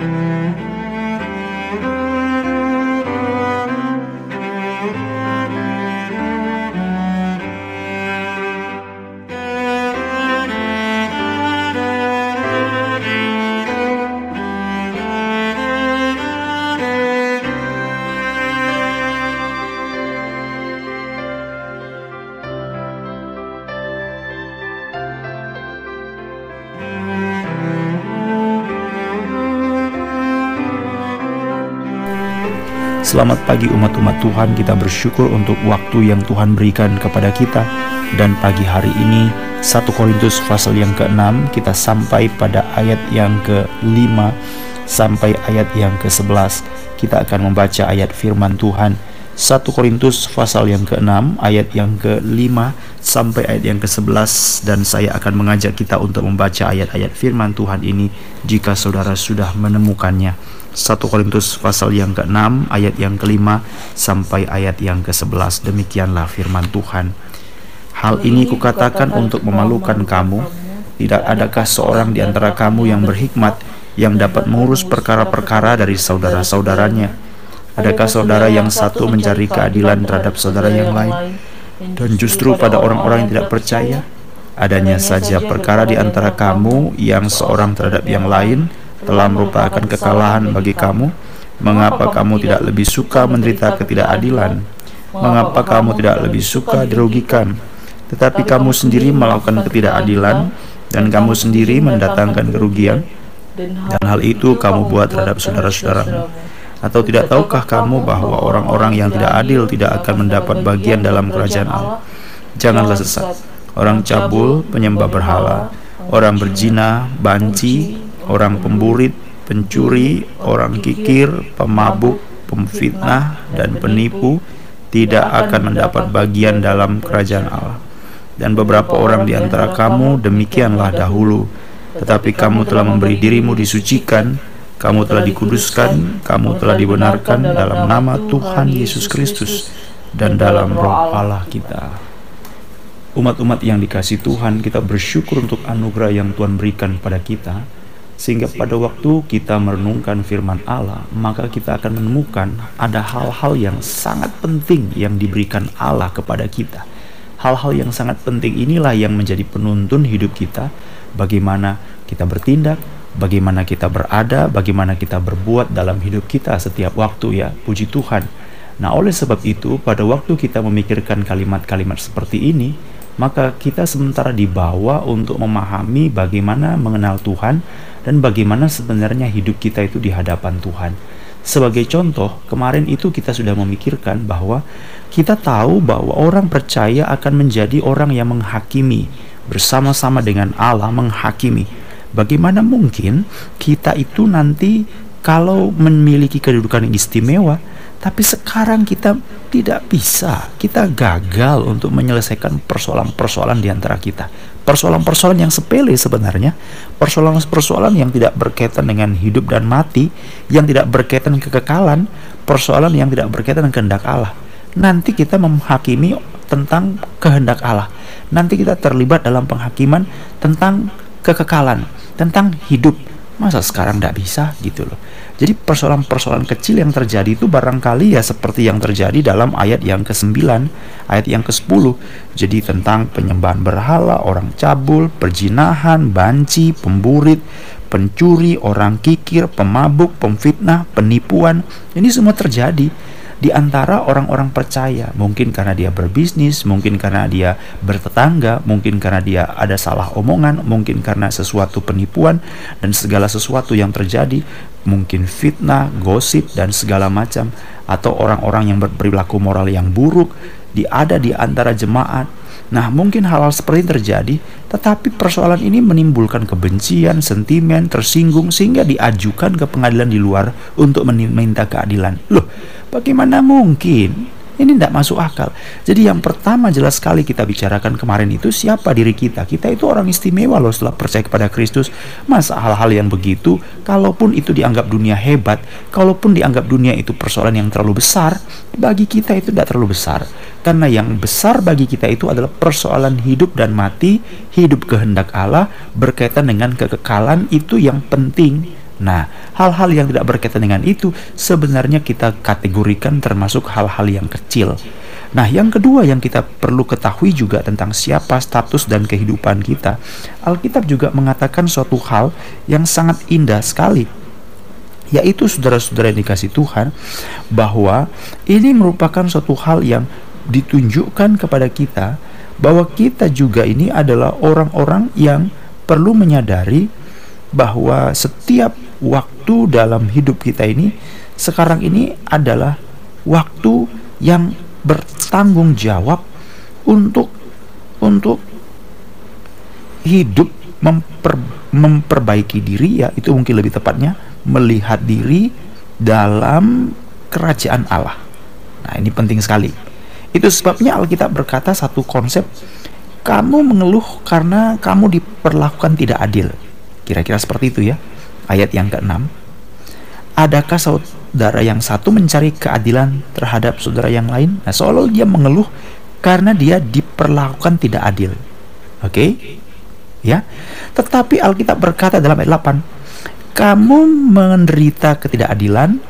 Música Selamat pagi umat-umat Tuhan, kita bersyukur untuk waktu yang Tuhan berikan kepada kita. Dan pagi hari ini 1 Korintus pasal yang ke-6 kita sampai pada ayat yang ke-5 sampai ayat yang ke-11 Kita akan membaca ayat firman Tuhan. 1 Korintus pasal yang ke-6 ayat yang ke-5 sampai ayat yang ke-11 dan saya akan mengajak kita untuk membaca ayat-ayat firman Tuhan ini jika saudara sudah menemukannya. 1 Korintus pasal yang ke-6 ayat yang kelima sampai ayat yang ke-11 demikianlah firman Tuhan. Hal ini kukatakan untuk memalukan kamu. tidak adakah seorang di antara kamu yang berhikmat yang dapat mengurus perkara-perkara dari saudara-saudaranya? Adakah saudara yang satu mencari keadilan terhadap saudara yang lain? dan justru pada orang-orang yang tidak percaya? adanya saja perkara di antara kamu yang seorang terhadap yang lain telah merupakan kekalahan bagi kamu? Mengapa kamu tidak lebih suka menderita ketidakadilan? Mengapa kamu tidak lebih suka dirugikan? Tetapi kamu sendiri melakukan ketidakadilan dan kamu sendiri mendatangkan kerugian dan hal itu kamu buat terhadap saudara-saudaramu. Atau tidak tahukah kamu bahwa orang-orang yang tidak adil tidak akan mendapat bagian dalam kerajaan Allah? Janganlah sesat. Orang cabul, penyembah berhala, orang berzina, banci, orang pemburit, pencuri, orang kikir, pemabuk, pemfitnah, dan penipu tidak akan mendapat bagian dalam kerajaan Allah. Dan beberapa orang di antara kamu demikianlah dahulu, tetapi kamu telah memberi dirimu disucikan, kamu telah dikuduskan, kamu telah dibenarkan dalam nama Tuhan Yesus Kristus dan dalam roh Allah kita. Umat-umat yang dikasih Tuhan, kita bersyukur untuk anugerah yang Tuhan berikan pada kita sehingga pada waktu kita merenungkan firman Allah, maka kita akan menemukan ada hal-hal yang sangat penting yang diberikan Allah kepada kita. Hal-hal yang sangat penting inilah yang menjadi penuntun hidup kita, bagaimana kita bertindak, bagaimana kita berada, bagaimana kita berbuat dalam hidup kita setiap waktu ya, puji Tuhan. Nah, oleh sebab itu, pada waktu kita memikirkan kalimat-kalimat seperti ini, maka kita sementara dibawa untuk memahami bagaimana mengenal Tuhan dan bagaimana sebenarnya hidup kita itu di hadapan Tuhan. Sebagai contoh, kemarin itu kita sudah memikirkan bahwa kita tahu bahwa orang percaya akan menjadi orang yang menghakimi bersama-sama dengan Allah menghakimi. Bagaimana mungkin kita itu nanti kalau memiliki kedudukan yang istimewa, tapi sekarang kita tidak bisa, kita gagal untuk menyelesaikan persoalan-persoalan di antara kita. Persoalan-persoalan yang sepele sebenarnya, persoalan-persoalan yang tidak berkaitan dengan hidup dan mati, yang tidak berkaitan kekekalan, persoalan yang tidak berkaitan dengan kehendak Allah. Nanti kita menghakimi tentang kehendak Allah. Nanti kita terlibat dalam penghakiman tentang kekekalan, tentang hidup. Masa sekarang tidak bisa gitu loh. Jadi persoalan-persoalan kecil yang terjadi itu barangkali ya seperti yang terjadi dalam ayat yang ke-9, ayat yang ke-10. Jadi tentang penyembahan berhala, orang cabul, perjinahan, banci, pemburit, pencuri, orang kikir, pemabuk, pemfitnah, penipuan. Ini semua terjadi di antara orang-orang percaya. Mungkin karena dia berbisnis, mungkin karena dia bertetangga, mungkin karena dia ada salah omongan, mungkin karena sesuatu penipuan dan segala sesuatu yang terjadi, mungkin fitnah, gosip dan segala macam atau orang-orang yang berperilaku moral yang buruk di ada di antara jemaat. Nah, mungkin hal-hal seperti ini terjadi, tetapi persoalan ini menimbulkan kebencian, sentimen, tersinggung sehingga diajukan ke pengadilan di luar untuk meminta keadilan. Loh, Bagaimana mungkin? Ini tidak masuk akal. Jadi yang pertama jelas sekali kita bicarakan kemarin itu siapa diri kita. Kita itu orang istimewa loh setelah percaya kepada Kristus. Masa hal-hal yang begitu, kalaupun itu dianggap dunia hebat, kalaupun dianggap dunia itu persoalan yang terlalu besar, bagi kita itu tidak terlalu besar. Karena yang besar bagi kita itu adalah persoalan hidup dan mati, hidup kehendak Allah berkaitan dengan kekekalan itu yang penting Nah, hal-hal yang tidak berkaitan dengan itu sebenarnya kita kategorikan termasuk hal-hal yang kecil. Nah, yang kedua yang kita perlu ketahui juga tentang siapa status dan kehidupan kita. Alkitab juga mengatakan suatu hal yang sangat indah sekali yaitu saudara-saudara yang dikasih Tuhan bahwa ini merupakan suatu hal yang ditunjukkan kepada kita bahwa kita juga ini adalah orang-orang yang perlu menyadari bahwa setiap waktu dalam hidup kita ini sekarang ini adalah waktu yang bertanggung jawab untuk untuk hidup memper, memperbaiki diri ya itu mungkin lebih tepatnya melihat diri dalam kerajaan Allah. Nah, ini penting sekali. Itu sebabnya Alkitab berkata satu konsep kamu mengeluh karena kamu diperlakukan tidak adil. Kira-kira seperti itu ya. Ayat yang ke-6. Adakah saudara yang satu mencari keadilan terhadap saudara yang lain? Nah, seolah dia mengeluh karena dia diperlakukan tidak adil. Oke? Okay? Ya. Tetapi Alkitab berkata dalam ayat 8, kamu menderita ketidakadilan,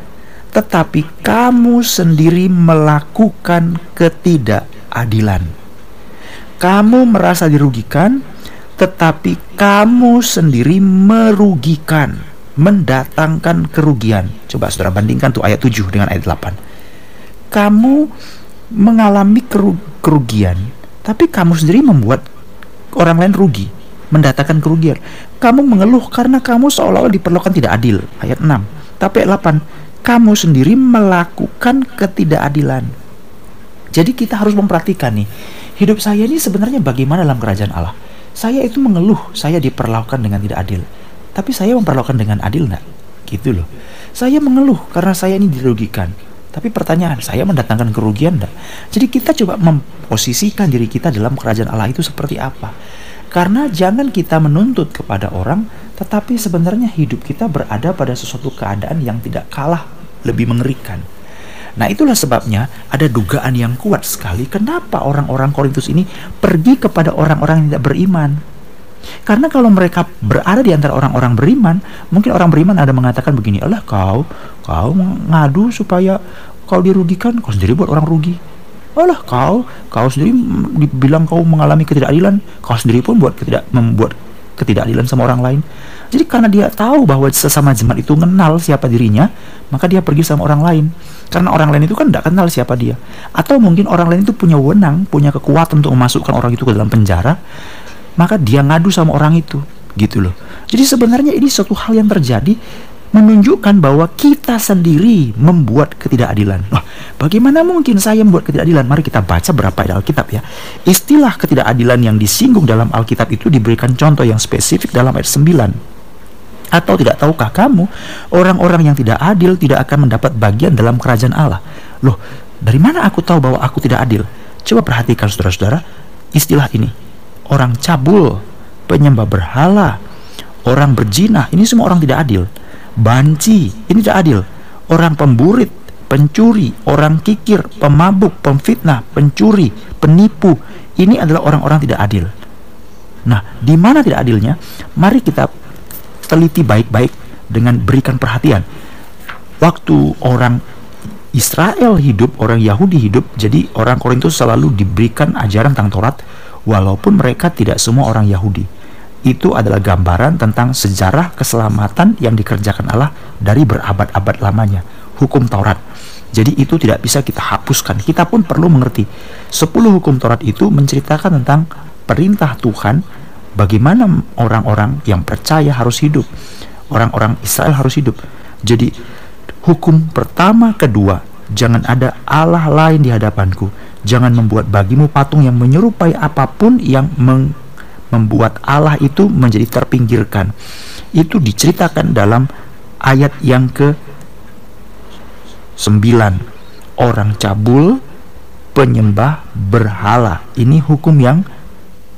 tetapi kamu sendiri melakukan ketidakadilan. Kamu merasa dirugikan, tetapi kamu sendiri merugikan, mendatangkan kerugian. Coba saudara bandingkan tuh ayat 7 dengan ayat 8. Kamu mengalami kerugian, tapi kamu sendiri membuat orang lain rugi mendatangkan kerugian. Kamu mengeluh karena kamu seolah-olah diperlukan tidak adil. Ayat 6. Tapi ayat 8. Kamu sendiri melakukan ketidakadilan. Jadi kita harus memperhatikan nih. Hidup saya ini sebenarnya bagaimana dalam kerajaan Allah. Saya itu mengeluh, saya diperlakukan dengan tidak adil. Tapi saya memperlakukan dengan adil enggak? Gitu loh. Saya mengeluh karena saya ini dirugikan. Tapi pertanyaan, saya mendatangkan kerugian enggak? Jadi kita coba memposisikan diri kita dalam kerajaan Allah itu seperti apa? Karena jangan kita menuntut kepada orang, tetapi sebenarnya hidup kita berada pada sesuatu keadaan yang tidak kalah lebih mengerikan. Nah, itulah sebabnya ada dugaan yang kuat sekali kenapa orang-orang Korintus ini pergi kepada orang-orang yang tidak beriman. Karena kalau mereka berada di antara orang-orang beriman, mungkin orang beriman ada mengatakan begini, "Allah kau, kau ngadu supaya kau dirugikan, kau sendiri buat orang rugi." Alah kau, kau sendiri dibilang kau mengalami ketidakadilan, kau sendiri pun buat ketidak membuat ketidakadilan sama orang lain. Jadi karena dia tahu bahwa sesama jemaat itu mengenal siapa dirinya, maka dia pergi sama orang lain. Karena orang lain itu kan tidak kenal siapa dia. Atau mungkin orang lain itu punya wewenang, punya kekuatan untuk memasukkan orang itu ke dalam penjara, maka dia ngadu sama orang itu, gitu loh. Jadi sebenarnya ini suatu hal yang terjadi menunjukkan bahwa kita sendiri membuat ketidakadilan. Wah, bagaimana mungkin saya membuat ketidakadilan? Mari kita baca berapa ayat Alkitab ya. Istilah ketidakadilan yang disinggung dalam Alkitab itu diberikan contoh yang spesifik dalam ayat 9. Atau tidak tahukah kamu, orang-orang yang tidak adil tidak akan mendapat bagian dalam kerajaan Allah. Loh, dari mana aku tahu bahwa aku tidak adil? Coba perhatikan saudara-saudara, istilah ini. Orang cabul, penyembah berhala, orang berzina, ini semua orang tidak adil banci, ini tidak adil. Orang pemburit, pencuri, orang kikir, pemabuk, pemfitnah, pencuri, penipu, ini adalah orang-orang tidak adil. Nah, di mana tidak adilnya? Mari kita teliti baik-baik dengan berikan perhatian. Waktu orang Israel hidup, orang Yahudi hidup, jadi orang Korintus selalu diberikan ajaran tentang Taurat, walaupun mereka tidak semua orang Yahudi itu adalah gambaran tentang sejarah keselamatan yang dikerjakan Allah dari berabad-abad lamanya, hukum Taurat. Jadi itu tidak bisa kita hapuskan. Kita pun perlu mengerti. Sepuluh hukum Taurat itu menceritakan tentang perintah Tuhan bagaimana orang-orang yang percaya harus hidup. Orang-orang Israel harus hidup. Jadi hukum pertama, kedua, jangan ada Allah lain di hadapanku. Jangan membuat bagimu patung yang menyerupai apa pun yang meng membuat Allah itu menjadi terpinggirkan. Itu diceritakan dalam ayat yang ke 9. Orang cabul, penyembah berhala. Ini hukum yang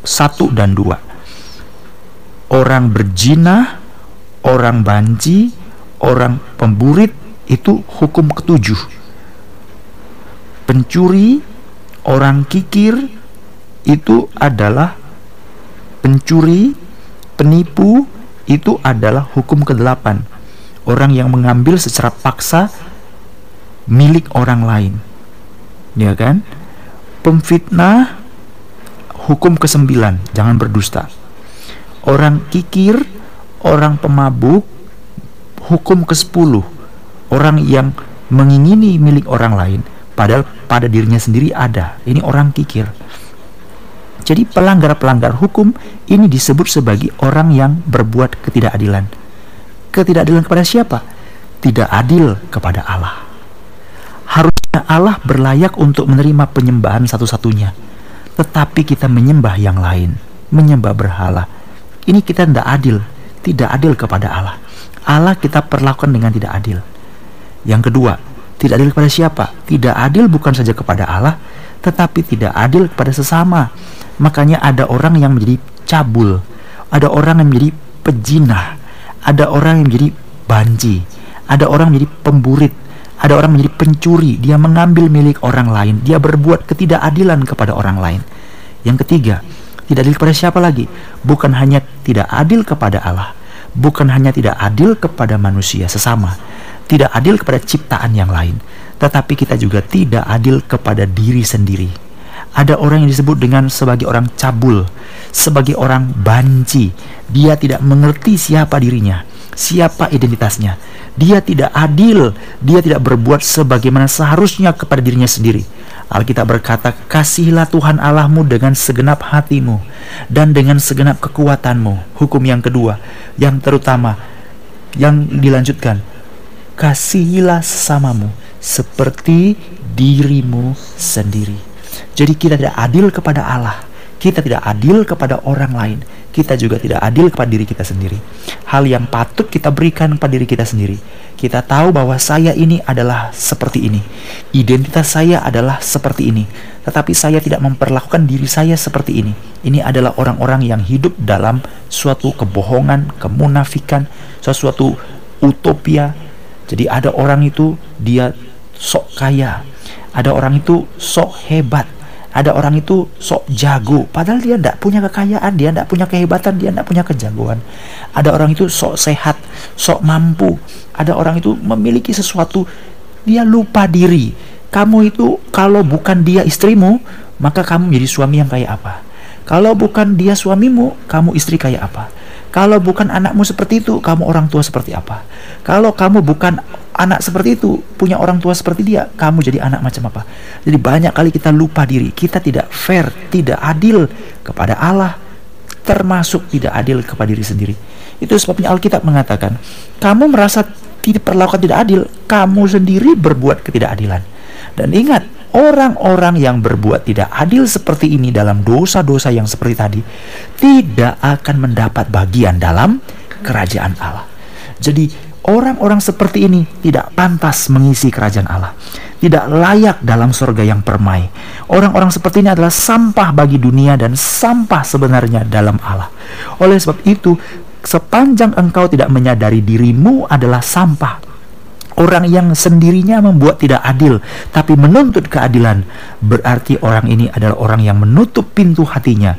satu dan dua. Orang berzina, orang banci, orang pemburit itu hukum ketujuh. Pencuri, orang kikir itu adalah pencuri, penipu itu adalah hukum ke-8. orang yang mengambil secara paksa milik orang lain. Ya kan? Pemfitnah hukum kesembilan, jangan berdusta. Orang kikir, orang pemabuk, hukum ke-10 orang yang mengingini milik orang lain padahal pada dirinya sendiri ada. Ini orang kikir. Jadi pelanggar-pelanggar hukum ini disebut sebagai orang yang berbuat ketidakadilan. Ketidakadilan kepada siapa? Tidak adil kepada Allah. Harusnya Allah berlayak untuk menerima penyembahan satu-satunya. Tetapi kita menyembah yang lain menyembah berhala ini kita tidak adil tidak adil kepada Allah Allah kita perlakukan dengan tidak adil. Yang kedua, tidak adil kepada siapa? Tidak adil bukan saja kepada Allah, tetapi tidak adil kepada sesama. Makanya ada orang yang menjadi cabul, ada orang yang menjadi pejinah, ada orang yang menjadi banci, ada orang menjadi pemburit, ada orang menjadi pencuri, dia mengambil milik orang lain, dia berbuat ketidakadilan kepada orang lain. Yang ketiga, tidak adil kepada siapa lagi? Bukan hanya tidak adil kepada Allah, bukan hanya tidak adil kepada manusia sesama, tidak adil kepada ciptaan yang lain, tetapi kita juga tidak adil kepada diri sendiri. Ada orang yang disebut dengan sebagai orang cabul, sebagai orang banci. Dia tidak mengerti siapa dirinya, siapa identitasnya. Dia tidak adil, dia tidak berbuat sebagaimana seharusnya kepada dirinya sendiri Alkitab berkata, "Kasihilah Tuhan Allahmu dengan segenap hatimu dan dengan segenap kekuatanmu." Hukum yang kedua, yang terutama yang dilanjutkan, "Kasihilah sesamamu seperti dirimu sendiri." Jadi kita tidak adil kepada Allah, kita tidak adil kepada orang lain, kita juga tidak adil kepada diri kita sendiri. Hal yang patut kita berikan kepada diri kita sendiri. Kita tahu bahwa saya ini adalah seperti ini. Identitas saya adalah seperti ini. Tetapi saya tidak memperlakukan diri saya seperti ini. Ini adalah orang-orang yang hidup dalam suatu kebohongan, kemunafikan, sesuatu utopia. Jadi ada orang itu dia sok kaya. Ada orang itu sok hebat ada orang itu sok jago padahal dia tidak punya kekayaan dia tidak punya kehebatan dia tidak punya kejagoan. Ada orang itu sok sehat sok mampu. Ada orang itu memiliki sesuatu dia lupa diri. Kamu itu kalau bukan dia istrimu maka kamu menjadi suami yang kayak apa? Kalau bukan dia suamimu kamu istri kayak apa kalau bukan anakmu seperti itu, kamu orang tua seperti apa? Kalau kamu bukan anak seperti itu, punya orang tua seperti dia, kamu jadi anak macam apa? Jadi banyak kali kita lupa diri, kita tidak fair, tidak adil kepada Allah, termasuk tidak adil kepada diri sendiri. Itu sebabnya Alkitab mengatakan, kamu merasa tidak tidak adil, kamu sendiri berbuat ketidakadilan. Dan ingat, orang-orang yang berbuat tidak adil seperti ini dalam dosa-dosa yang seperti tadi tidak akan mendapat bagian dalam kerajaan Allah. Jadi orang-orang seperti ini tidak pantas mengisi kerajaan Allah. Tidak layak dalam surga yang permai. Orang-orang seperti ini adalah sampah bagi dunia dan sampah sebenarnya dalam Allah. Oleh sebab itu, sepanjang engkau tidak menyadari dirimu adalah sampah Orang yang sendirinya membuat tidak adil, tapi menuntut keadilan, berarti orang ini adalah orang yang menutup pintu hatinya,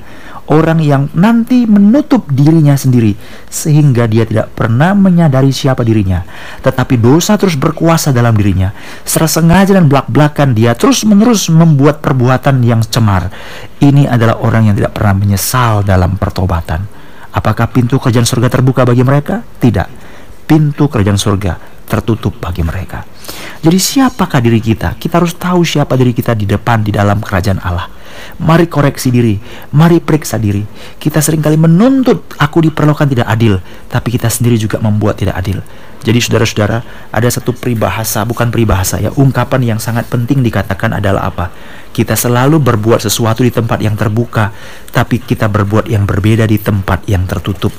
orang yang nanti menutup dirinya sendiri, sehingga dia tidak pernah menyadari siapa dirinya, tetapi dosa terus berkuasa dalam dirinya. Secara sengaja dan belak-belakan, dia terus-menerus membuat perbuatan yang cemar. Ini adalah orang yang tidak pernah menyesal dalam pertobatan. Apakah pintu kerajaan surga terbuka bagi mereka? Tidak. Pintu kerajaan surga tertutup bagi mereka. Jadi siapakah diri kita? Kita harus tahu siapa diri kita di depan di dalam kerajaan Allah. Mari koreksi diri, mari periksa diri. Kita sering kali menuntut aku diperlakukan tidak adil, tapi kita sendiri juga membuat tidak adil. Jadi saudara-saudara, ada satu peribahasa, bukan peribahasa ya, ungkapan yang sangat penting dikatakan adalah apa? Kita selalu berbuat sesuatu di tempat yang terbuka, tapi kita berbuat yang berbeda di tempat yang tertutup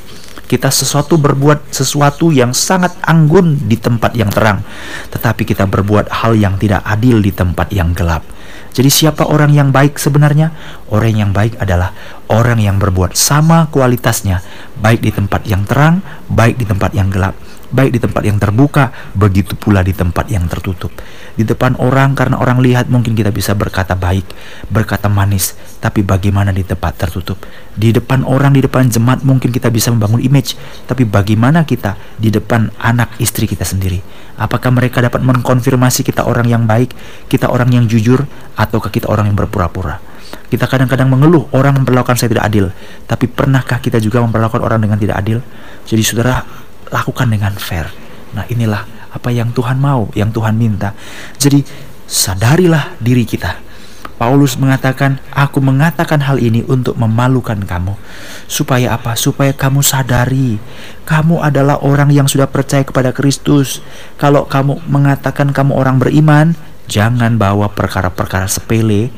kita sesuatu berbuat sesuatu yang sangat anggun di tempat yang terang, tetapi kita berbuat hal yang tidak adil di tempat yang gelap. Jadi siapa orang yang baik sebenarnya? Orang yang baik adalah orang yang berbuat sama kualitasnya, baik di tempat yang terang, baik di tempat yang gelap. Baik di tempat yang terbuka, begitu pula di tempat yang tertutup. Di depan orang, karena orang lihat, mungkin kita bisa berkata baik, berkata manis, tapi bagaimana di tempat tertutup? Di depan orang, di depan jemaat, mungkin kita bisa membangun image, tapi bagaimana kita di depan anak istri kita sendiri? Apakah mereka dapat mengkonfirmasi kita orang yang baik, kita orang yang jujur, ataukah kita orang yang berpura-pura? Kita kadang-kadang mengeluh orang memperlakukan saya tidak adil, tapi pernahkah kita juga memperlakukan orang dengan tidak adil? Jadi saudara, lakukan dengan fair. Nah inilah apa yang Tuhan mau, yang Tuhan minta. Jadi sadarilah diri kita. Paulus mengatakan, "Aku mengatakan hal ini untuk memalukan kamu, supaya apa? Supaya kamu sadari, kamu adalah orang yang sudah percaya kepada Kristus. Kalau kamu mengatakan kamu orang beriman, jangan bawa perkara-perkara sepele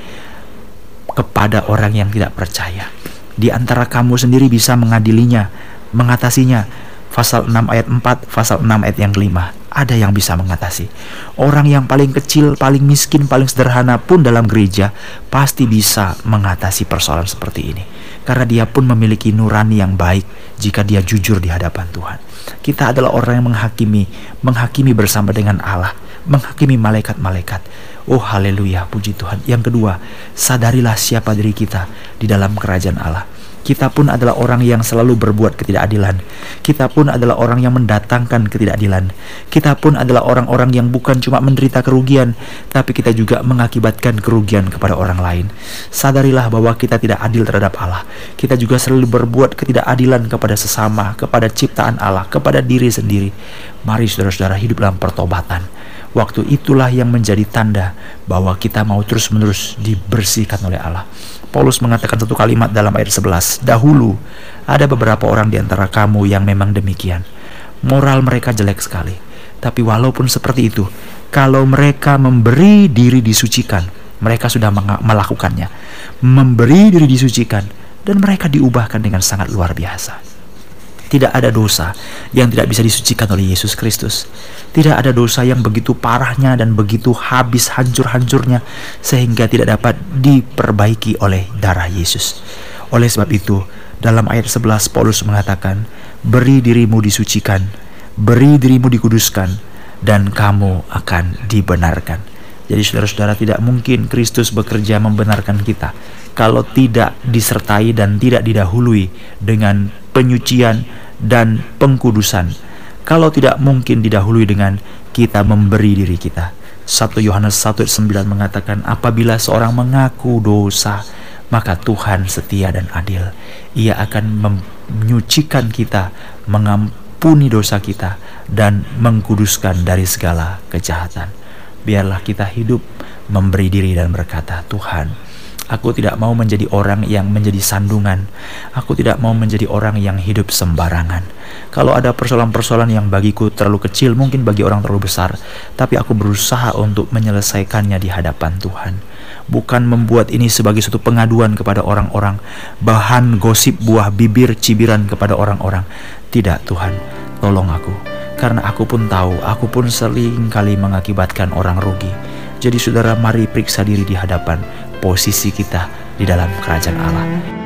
kepada orang yang tidak percaya. Di antara kamu sendiri bisa mengadilinya, mengatasinya." Pasal 6 ayat 4, pasal 6 ayat yang kelima. Ada yang bisa mengatasi. Orang yang paling kecil, paling miskin, paling sederhana pun dalam gereja pasti bisa mengatasi persoalan seperti ini. Karena dia pun memiliki nurani yang baik jika dia jujur di hadapan Tuhan. Kita adalah orang yang menghakimi, menghakimi bersama dengan Allah, menghakimi malaikat-malaikat. Oh haleluya, puji Tuhan. Yang kedua, sadarilah siapa diri kita di dalam kerajaan Allah kita pun adalah orang yang selalu berbuat ketidakadilan. Kita pun adalah orang yang mendatangkan ketidakadilan. Kita pun adalah orang-orang yang bukan cuma menderita kerugian, tapi kita juga mengakibatkan kerugian kepada orang lain. Sadarilah bahwa kita tidak adil terhadap Allah. Kita juga selalu berbuat ketidakadilan kepada sesama, kepada ciptaan Allah, kepada diri sendiri. Mari saudara-saudara hidup dalam pertobatan. Waktu itulah yang menjadi tanda bahwa kita mau terus-menerus dibersihkan oleh Allah. Paulus mengatakan satu kalimat dalam ayat 11. Dahulu ada beberapa orang di antara kamu yang memang demikian. Moral mereka jelek sekali. Tapi walaupun seperti itu, kalau mereka memberi diri disucikan, mereka sudah melakukannya. Memberi diri disucikan dan mereka diubahkan dengan sangat luar biasa. Tidak ada dosa yang tidak bisa disucikan oleh Yesus Kristus. Tidak ada dosa yang begitu parahnya dan begitu habis hancur-hancurnya sehingga tidak dapat diperbaiki oleh darah Yesus. Oleh sebab itu, dalam ayat 11 Paulus mengatakan, "Beri dirimu disucikan, beri dirimu dikuduskan, dan kamu akan dibenarkan." Jadi saudara-saudara tidak mungkin Kristus bekerja membenarkan kita kalau tidak disertai dan tidak didahului dengan penyucian dan pengkudusan. Kalau tidak mungkin didahului dengan kita memberi diri kita. 1 Yohanes 1 9 mengatakan apabila seorang mengaku dosa maka Tuhan setia dan adil. Ia akan menyucikan kita, mengampuni dosa kita dan mengkuduskan dari segala kejahatan biarlah kita hidup memberi diri dan berkata, Tuhan, aku tidak mau menjadi orang yang menjadi sandungan. Aku tidak mau menjadi orang yang hidup sembarangan. Kalau ada persoalan-persoalan yang bagiku terlalu kecil, mungkin bagi orang terlalu besar, tapi aku berusaha untuk menyelesaikannya di hadapan Tuhan. Bukan membuat ini sebagai suatu pengaduan kepada orang-orang, bahan gosip buah bibir cibiran kepada orang-orang. Tidak, Tuhan, tolong aku karena aku pun tahu, aku pun sering kali mengakibatkan orang rugi. Jadi saudara mari periksa diri di hadapan posisi kita di dalam kerajaan Allah.